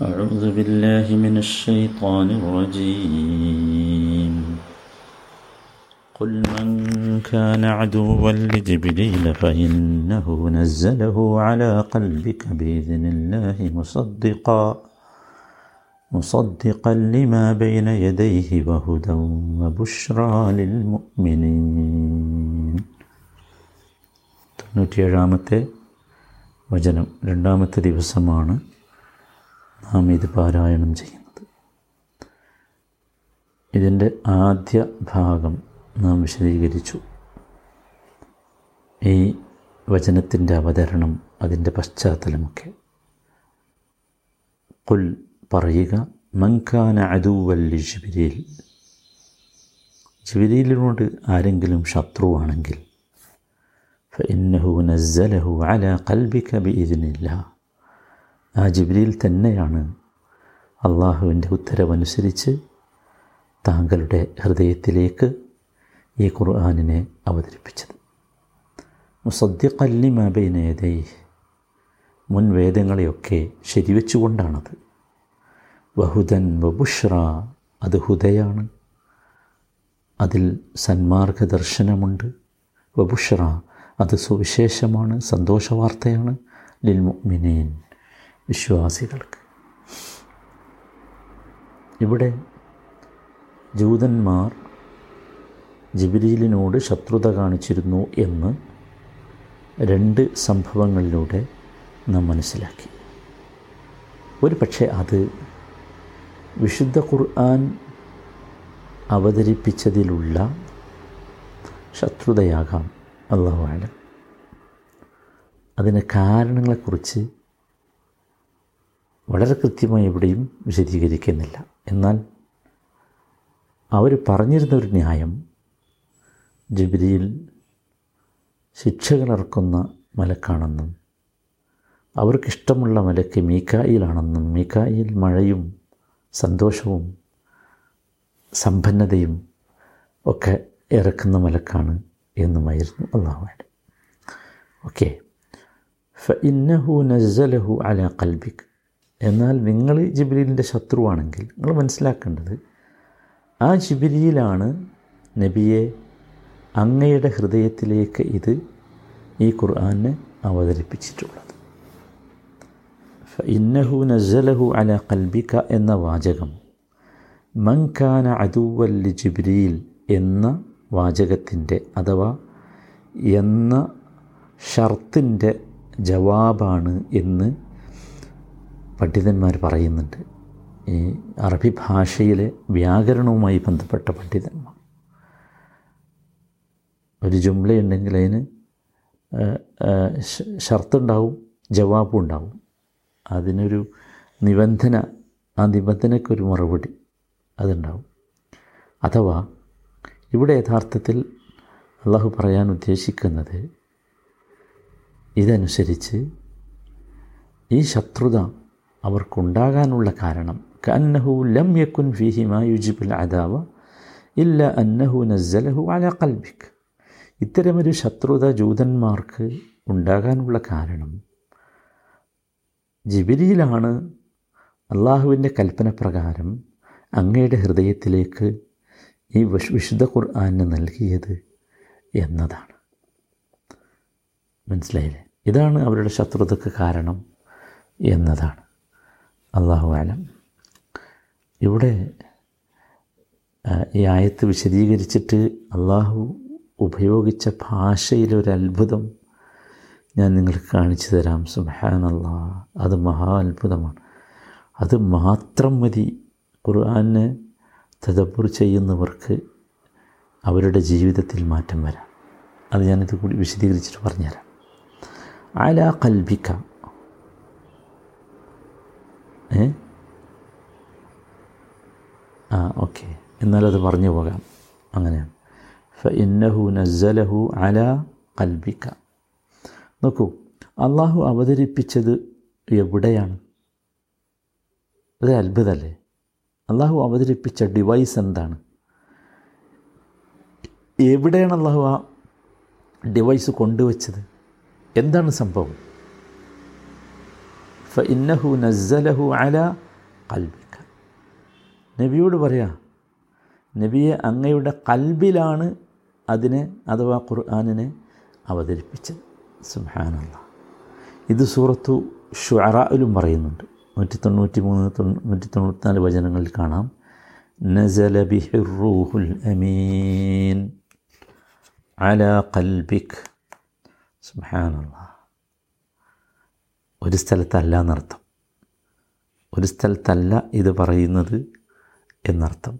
أعوذ بالله من الشيطان الرجيم قل من كان عدوا لجبريل فإنه نزله على قلبك بإذن الله مصدقا مصدقا لما بين يديه وهدى وبشرى للمؤمنين തൊണ്ണൂറ്റിയേഴാമത്തെ വചനം രണ്ടാമത്തെ ദിവസമാണ് നാം ഇത് പാരായണം ചെയ്യുന്നത്. ഇതിന്റെ ആദ്യ ഭാഗം നാം വിശദീകരിച്ചു. ഈ വചനത്തിന്റെ അവതരണം അതിന്റെ പശ്ചാത്തലമൊക്കെ. കുൽ പറയുക മങ്കാന അതുവല്ലി ജിബിരിയിൽ ജിബിരിയിലിനോട് ആരെങ്കിലും ശത്രുവാണെങ്കിൽ ഫ ഇന്നഹു നസ്സലഹു അല കൽബിക ബിഇذനില്ല ആ ജിബ്രീൽ തന്നെയാണ് അള്ളാഹുവിന്റെ ഉത്തരവനുസരിച്ച് താങ്കളുടെ ഹൃദയത്തിലേക്ക് ഈ ഖുർആാനിനെ അവതരിപ്പിച്ചത്. മുസദ്ദിഖല്ലിമ മാബൈനേതൈ മുൻ വേദങ്ങളെയൊക്കെ ശരിവെച്ചുകൊണ്ടാണത്. വഹുദൻ വബുഷ്ര അത് ഹുദയാണ്. അതിൽ സന്മാർഗദർശനമുണ്ട്. വബുഷ്ര അത് സുവിശേഷമാണ് സന്തോഷവാർത്തയാണ്. ലിൽ മുഅ്മിനീൻ. വിശ്വാസികൾക്ക്. ഇവിടെ ജൂതന്മാർ ജിബിലീലിനോട് ശത്രുത കാണിച്ചിരുന്നു എന്ന് രണ്ട് സംഭവങ്ങളിലൂടെ നാം മനസ്സിലാക്കി. ഒരു പക്ഷേ അത് വിശുദ്ധ ഖുർആൻ അവതരിപ്പിച്ചതിലുള്ള ശത്രുതയാകാം അള്ളാഹുവാണ് അതിന് കാരണങ്ങളെക്കുറിച്ച് വളരെ കൃത്യമായി എവിടെയും വിശദീകരിക്കുന്നില്ല. എന്നാൽ അവർ പറഞ്ഞിരുന്ന ഒരു ന്യായം ജിബിരിയിൽ ശിക്ഷകളിറക്കുന്ന മലക്കാണെന്നും അവർക്കിഷ്ടമുള്ള മലക്ക് മീക്കായിലാണെന്നും മീക്കായിൽ മഴയും സന്തോഷവും സമ്പന്നതയും ഒക്കെ ഇറക്കുന്ന മലക്കാണ് എന്നുമായിരുന്നു അള്ളാഹുവാൻ ഓക്കെ. ഫ ഇന്നഹു നസ്സലഹു അല കൽബിക് എന്നാൽ നിങ്ങൾ ജിബിലീലിന്റെ ശത്രുവാണെങ്കിൽ നിങ്ങൾ മനസ്സിലാക്കേണ്ടത് ആ ജിബിലിയിലാണ് നബിയെ അങ്ങയുടെ ഹൃദയത്തിലേക്ക് ഇത് ഈ ഖുർആനെ അവതരിപ്പിച്ചിട്ടുള്ളത്. ഇന്നഹു നസലഹു അല കൽബിക എന്ന വാചകം മങ്കാന അതുവല്ലി ജിബ്രീൽ എന്ന വാചകത്തിന്റെ അഥവാ എന്ന ഷർത്തിന്റെ ജവാബാണ് എന്ന് പണ്ഡിതന്മാർ പറയുന്നുണ്ട് ഈ അറബി ഭാഷയിലെ വ്യാകരണവുമായി ബന്ധപ്പെട്ട പണ്ഡിതന്മാർ. ഒരു ജുംലയുണ്ടെങ്കിൽ അതിന് ഷർത്തുണ്ടാവും ജവാബും ഉണ്ടാവും. അതിനൊരു നിബന്ധന ആ നിബന്ധനയ്ക്കൊരു മറുപടി അതുണ്ടാവും. അഥവാ ഇവിടെ യഥാർത്ഥത്തിൽ അള്ളാഹു പറയാൻ ഉദ്ദേശിക്കുന്നത് ഇതനുസരിച്ച് ഈ ശത്രുത അവർക്കുണ്ടാകാനുള്ള കാരണം. കന്നഹു ലം യക്കുൻ ഫിഹി മാ യുജിബുൽ അദാവ ഇല്ല അന്നഹു നസ്സലഹു അല കൽബിക് ഇത്തരമൊരു ശത്രുത ജൂതന്മാർക്ക് ഉണ്ടാകാനുള്ള കാരണം ജിബിരിയിലാണ്. അള്ളാഹുവിന്റെ കൽപ്പന പ്രകാരം അങ്ങയുടെ ഹൃദയത്തിലേക്ക് ഈ വിശുദ്ധ ഖുർആാനിന് നൽകിയത് എന്നതാണ്. മനസ്സിലായില്ലേ? ഇതാണ് അവരുടെ ശത്രുതക്ക് കാരണം എന്നതാണ്. അള്ളാഹു ആലം ഇവിടെ ഈ ആയത്ത് വിശദീകരിച്ചിട്ട് അള്ളാഹു ഉപയോഗിച്ച ഭാഷയിലൊരു അത്ഭുതം ഞാൻ നിങ്ങൾക്ക് കാണിച്ചു തരാം. സുബാനല്ലാ അത് മഹാ അത്ഭുതമാണ്. അത് മാത്രം മതി ഖുർആാനെ തദബുർ ചെയ്യുന്നവർക്ക് അവരുടെ ജീവിതത്തിൽ മാറ്റം വരാം അത് ഞാനിത് കൂടി വിശദീകരിച്ചിട്ട് പറഞ്ഞുതരാം. അല കൽബിക്ക ഏ? ആ ഓക്കെ. എന്നാലത് പറഞ്ഞു പോകാം. അങ്ങനെയാണ്. ഫ ഇന്നഹു നസ്സലഹു അല കൽബിക്ക നോക്കൂ അള്ളാഹു അവതരിപ്പിച്ചത് എവിടെയാണ്? അത് അത്ഭുതമല്ലേ അള്ളാഹു അവതരിപ്പിച്ച ഡിവൈസ് എന്താണ്? എവിടെയാണ് അള്ളാഹു ആ ഡിവൈസ് കൊണ്ടുവച്ചത്? എന്താണ് സംഭവം? ഫ ഇന്നഹു നസ്സലഹു അല കൽബിക്ക നബിയോട് പറയാ നബിയെ അങ്ങയുടെ കൽബിലാണ് അതിനെ അഥവാ ഖുർആാനിനെ അവതരിപ്പിച്ചത്. സുഹാനല്ല ഇത് സൂറത്തു ഷുഅറയിലും പറയുന്നുണ്ട്. നൂറ്റി തൊണ്ണൂറ്റി മൂന്ന് നൂറ്റി തൊണ്ണൂറ്റിനാല് വചനങ്ങളിൽ കാണാം. നസല ബിഹിറൂഹുൽ അമീൻ അല കൽബിക് സുഹാനല്ല ഒരു സ്ഥലത്തല്ല എന്നർത്ഥം. ഒരു സ്ഥലത്തല്ല ഇത് പറയുന്നത് എന്നർത്ഥം.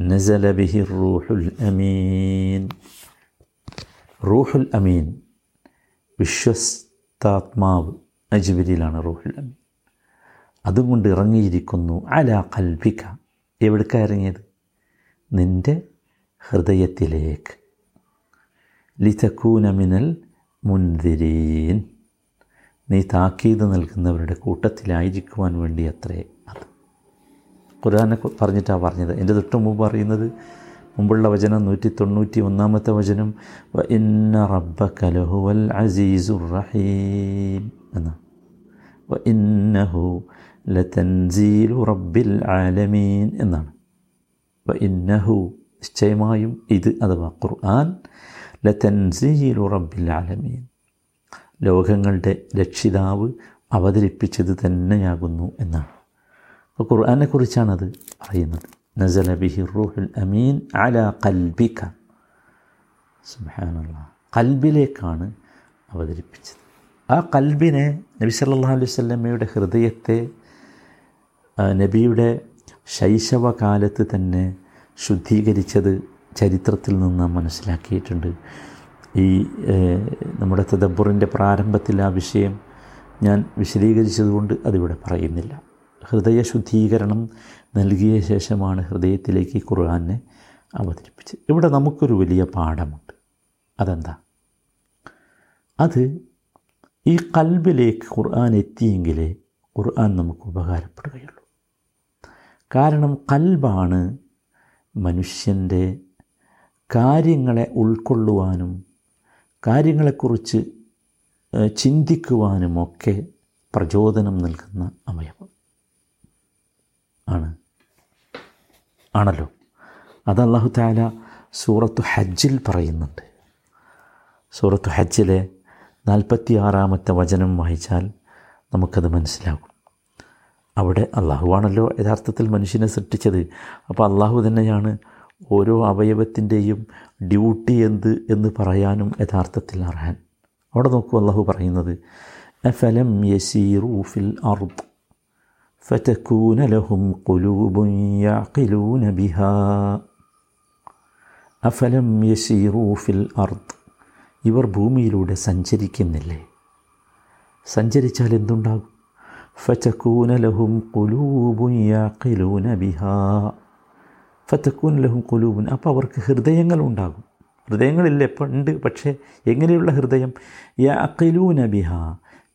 നസല ബിഹി റൂഹുൽ അമീൻ. റൂഹുൽ അമീൻ വിശ്വസ്താത്മാവ് അജ്ബരിയിലാണ് റൂഹുൽ അമീൻ. അതുകൊണ്ട് ഇറങ്ങിയിരിക്കുന്നു അല കൽബിക്ക എവിടേക്ക ഇറങ്ങിയത്? നിന്റെ ഹൃദയത്തിലേക്ക്. ലിതക്കൂന മിനൽ നീ താക്കീത് നൽകുന്നവരുടെ കൂട്ടത്തിലായിരിക്കുവാൻ വേണ്ടി അത്രേ അത്. ഖുർആനെ പറഞ്ഞിട്ടാണ് പറഞ്ഞത്. എന്റെ തൊട്ട് മുമ്പ് പറയുന്നത് മുമ്പുള്ള വചനം നൂറ്റി തൊണ്ണൂറ്റി ഒന്നാമത്തെ വചനം ഇന്ന ഇന്ന റബ്ബക ലഹുവൽ അസീസുർ റഹീം എന്നാണ്. ഇന്നഹു ലതൻസീലു റബ്ബിൽ ആലമീൻ എന്നാണ്. ഇന്നഹു നിശ്ചയമായും ഇത് അഥവാ ഖുർആൻ ലതൻസീലു റബ്ബിൽ ആലമീൻ ലോകങ്ങളുടെ രക്ഷിതാവ് അവതരിപ്പിച്ചത് തന്നെയാകുന്നു എന്നാണ്. അപ്പോൾ ഖുർആാനെക്കുറിച്ചാണത് പറയുന്നത്. നസല ബിഹി റൂഹുൽ അമീൻ അല കൽബിക കൽബിലേക്കാണ് അവതരിപ്പിച്ചത്. ആ കൽബിനെ നബി സല്ലാ അലൈഹി സ്വല്ലമ്മയുടെ ഹൃദയത്തെ നബിയുടെ ശൈശവകാലത്ത് തന്നെ ശുദ്ധീകരിച്ചത് ചരിത്രത്തിൽ നിന്ന് മനസ്സിലാക്കിയിട്ടുണ്ട്. ഈ നമ്മുടെ തദബുറിന്റെ പ്രാരംഭത്തിൽ ആ വിഷയം ഞാൻ വിശദീകരിച്ചതുകൊണ്ട് അതിവിടെ പറയുന്നില്ല. ഹൃദയ ശുദ്ധീകരണം നൽകിയ ശേഷമാണ് ഹൃദയത്തിലേക്ക് ഖുർആാനെ അവതരിപ്പിച്ചത്. ഇവിടെ നമുക്കൊരു വലിയ പാഠമുണ്ട്. അതെന്താ? അത് ഈ കൽബിലേക്ക് ഖുർആൻ എത്തിയെങ്കിലേ ഖുർആൻ നമുക്ക് ഉപകാരപ്പെടുകയുള്ളൂ. കാരണം കൽബാണ് മനുഷ്യന്റെ കാര്യങ്ങളെ ഉൾക്കൊള്ളുവാനും കാര്യങ്ങളെക്കുറിച്ച് ചിന്തിക്കുവാനുമൊക്കെ പ്രചോദനം നൽകുന്ന അവയവം ആണ്. ആണല്ലോ. അത് അള്ളാഹു താല സൂറത്തു ഹജ്ജിൽ പറയുന്നുണ്ട്. സൂറത്തു ഹജ്ജിലെ നാൽപ്പത്തി ആറാമത്തെ വചനം വായിച്ചാൽ നമുക്കത് മനസ്സിലാകും. അവിടെ അള്ളാഹുവാണല്ലോ യഥാർത്ഥത്തിൽ മനുഷ്യനെ സൃഷ്ടിച്ചത്. അപ്പോൾ അള്ളാഹു തന്നെയാണ് ഓരോ അവയവത്തിൻ്റെയും ഡ്യൂട്ടി എന്ത് എന്ന് പറയാനും യഥാർത്ഥത്തിൽ അർഹൻ അവിടെ നോക്കൂ അള്ളാഹു പറയുന്നത് അഫലം യസീറൂഫിൽ അർദ് فتكون لهم قلوب يعقلون بها അഫലം യസീറൂ ഫിൽ അർദ് ഇവർ ഭൂമിയിലൂടെ സഞ്ചരിക്കുന്നില്ലേ സഞ്ചരിച്ചാൽ എന്തുണ്ടാകും ഫതക്കൂന ലഹും കുലൂബുൻ യാഖിലൂന ബിഹാ ഫത്തക്കൂൻ ലഹും കുലൂബുൻ അപ്പോൾ അവർക്ക് ഹൃദയങ്ങൾ ഹൃദയങ്ങളുണ്ടാകും ഹൃദയങ്ങളില്ല? പണ്ട് പക്ഷേ എങ്ങനെയുള്ള ഹൃദയം? യാ അക്കലൂന ബിഹ.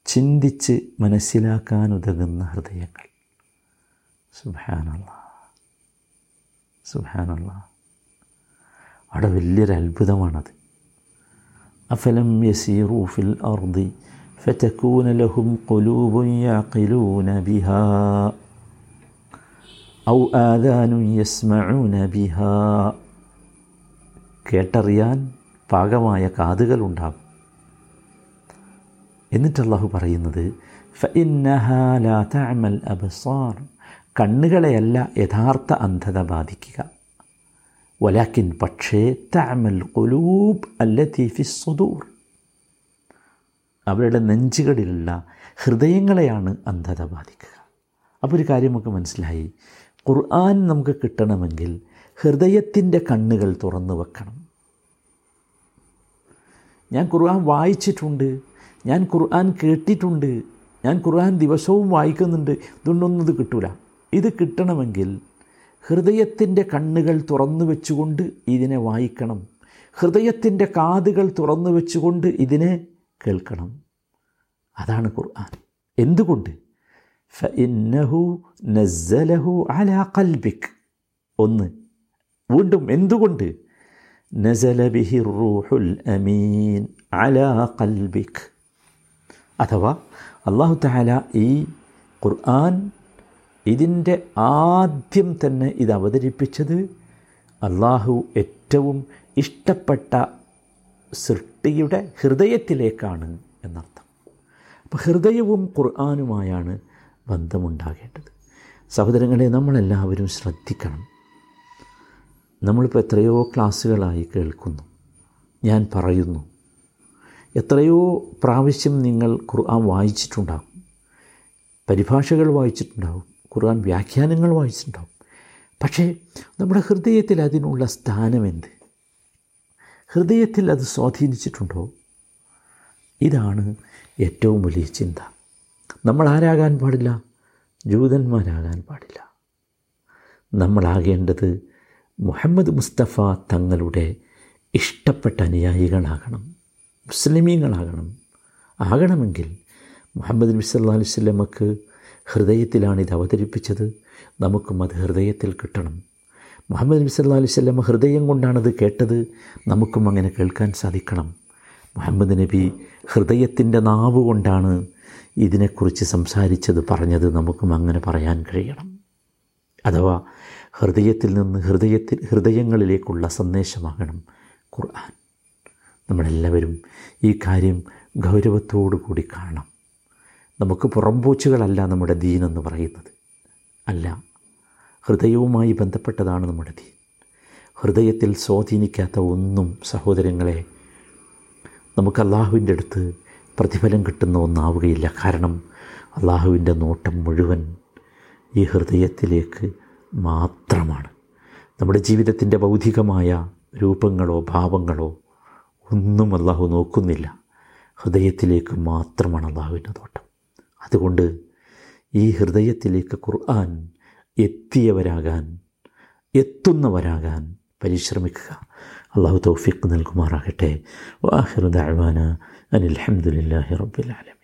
ചിന്തിച്ച് മനസ്സിലാക്കാൻ ഉതകുന്ന ഹൃദയങ്ങൾ. സുഹാനല്ല സുഹാനല്ല അവിടെ വലിയൊരു അത്ഭുതമാണത്. അഫലം യസീറൂഫിൽ അർദി ഫറ്റക്കൂന ലഹും കൊലൂബും യാ ബിഹാ. ഔ ആദാനു യസ്മഊന ബിഹ. കേട്ടറിയാൻ പാകമായ കാതുകളുണ്ടാകും എന്നിട്ട് അള്ളാഹു പറയുന്നത് ഫഇന്നഹാലാതമൽ അബ്സാർ. കണ്ണുകളെയല്ല യഥാർത്ഥ അന്ധത ബാധിക്കുക. വലാക്കിൻ പക്ഷേ തമൽ ഖുലൂബ് അല്ല തീഫി സുദൂർ അവരുടെ നെഞ്ചുകളിലുള്ള ഹൃദയങ്ങളെയാണ് അന്ധത ബാധിക്കുക. അപ്പോൾ ഒരു കാര്യം നമുക്ക് മനസ്സിലായി. ഖുർആൻ നമുക്ക് കിട്ടണമെങ്കിൽ ഹൃദയത്തിന്റെ കണ്ണുകൾ തുറന്നു വെക്കണം. ഞാൻ ഖുർആൻ വായിച്ചിട്ടുണ്ട് ഞാൻ ഖുർആൻ കേട്ടിട്ടുണ്ട് ഞാൻ ഖുർആൻ ദിവസവും വായിക്കുന്നുണ്ട് ഇതുകൊണ്ടൊന്നും ഇത് കിട്ടൂല. ഇത് കിട്ടണമെങ്കിൽ ഹൃദയത്തിന്റെ കണ്ണുകൾ തുറന്നു വെച്ചുകൊണ്ട് ഇതിനെ വായിക്കണം. ഹൃദയത്തിന്റെ കാതുകൾ തുറന്നു വെച്ചുകൊണ്ട് ഇതിനെ കേൾക്കണം. അതാണ് ഖുർആൻ. എന്തുകൊണ്ട്? ഖൽബിക് ഒന്ന്. വീണ്ടും എന്തുകൊണ്ട്? റൂഹുൽ അമീൻ അലാ ഖൽബിക്. അഥവാ അള്ളാഹു താല ഈ ഖുർആൻ ഇതിന്റെ ആദ്യം തന്നെ ഇത് അവതരിപ്പിച്ചത് അള്ളാഹു ഏറ്റവും ഇഷ്ടപ്പെട്ട സൃഷ്ടിയുടെ ഹൃദയത്തിലേക്കാണ് എന്നർത്ഥം. അപ്പോൾ ഹൃദയവും ഖുർആാനുമായാണ് ബന്ധമുണ്ടാകേണ്ടത്. സഹോദരങ്ങളെ നമ്മളെല്ലാവരും ശ്രദ്ധിക്കണം. നമ്മളിപ്പോൾ എത്രയോ ക്ലാസ്സുകളായി കേൾക്കുന്നു. ഞാൻ പറയുന്നു എത്രയോ പ്രാവശ്യം നിങ്ങൾ ഖുർആൻ വായിച്ചിട്ടുണ്ടാകും. പരിഭാഷകൾ വായിച്ചിട്ടുണ്ടാകും. ഖുർആൻ വ്യാഖ്യാനങ്ങൾ വായിച്ചിട്ടുണ്ടാകും. പക്ഷേ നമ്മുടെ ഹൃദയത്തിൽ അതിനുള്ള സ്ഥാനം എന്ത്? ഹൃദയത്തിൽ അത് സ്വാധീനിച്ചിട്ടുണ്ടോ? ഇതാണ് ഏറ്റവും വലിയ ചിന്ത. നമ്മൾ ആരാകാൻ പാടില്ല? ജൂതന്മാരാകാൻ പാടില്ല. നമ്മളാകേണ്ടത് മുഹമ്മദ് മുസ്തഫ തങ്ങളുടെ ഇഷ്ടപ്പെട്ട അനുയായികളാകണം മുസ്ലിമീങ്ങളാകണം. ആകണമെങ്കിൽ മുഹമ്മദ് നബി സല്ലാ അലൈഹി സ്വലമക്ക് ഹൃദയത്തിലാണ് ഇത് അവതരിപ്പിച്ചത്. നമുക്കും അത് ഹൃദയത്തിൽ കിട്ടണം. മുഹമ്മദ് നബി സല്ലാ അലൈഹി സ്വലമ ഹൃദയം കൊണ്ടാണത് കേട്ടത്. നമുക്കും അങ്ങനെ കേൾക്കാൻ സാധിക്കണം. മുഹമ്മദ് നബി ഹൃദയത്തിന്റെ നാവ് കൊണ്ടാണ് ഇതിനെക്കുറിച്ച് സംസാരിച്ചത് പറഞ്ഞത് നമുക്കും അങ്ങനെ പറയാൻ കഴിയണം. അഥവാ ഹൃദയത്തിൽ നിന്ന് ഹൃദയത്തിൽ ഹൃദയങ്ങളിലേക്കുള്ള സന്ദേശമാകണം ഖുർആൻ. നമ്മളെല്ലാവരും ഈ കാര്യം ഗൗരവത്തോടു കൂടി കാണണം. നമുക്ക് പുറംപൂച്ചുകളല്ല നമ്മുടെ ദീൻ എന്ന് പറയുന്നത്. അല്ല ഹൃദയവുമായി ബന്ധപ്പെട്ടതാണ് നമ്മുടെ ദീൻ. ഹൃദയത്തിൽ സ്വാധീനിക്കാത്ത ഒന്നും സഹോദരങ്ങളെ നമുക്ക് അള്ളാഹുവിന്റെ അടുത്ത് പ്രതിഫലം കിട്ടുന്ന ഒന്നാവുകയില്ല. കാരണം അള്ളാഹുവിന്റെ നോട്ടം മുഴുവൻ ഈ ഹൃദയത്തിലേക്ക് മാത്രമാണ്. നമ്മുടെ ജീവിതത്തിന്റെ ഭൗതികമായ രൂപങ്ങളോ ഭാവങ്ങളോ ഒന്നും അള്ളാഹു നോക്കുന്നില്ല. ഹൃദയത്തിലേക്ക് മാത്രമാണ് അള്ളാഹുവിന്റെ നോട്ടം. അതുകൊണ്ട് ഈ ഹൃദയത്തിലേക്ക് ഖുർആൻ എത്തിയവരാകാൻ എത്തുന്നവരാകാൻ പരിശ്രമിക്കുക. الله توفيقنا لكم وآخر دعوانا أن الحمد لله رب العالمين.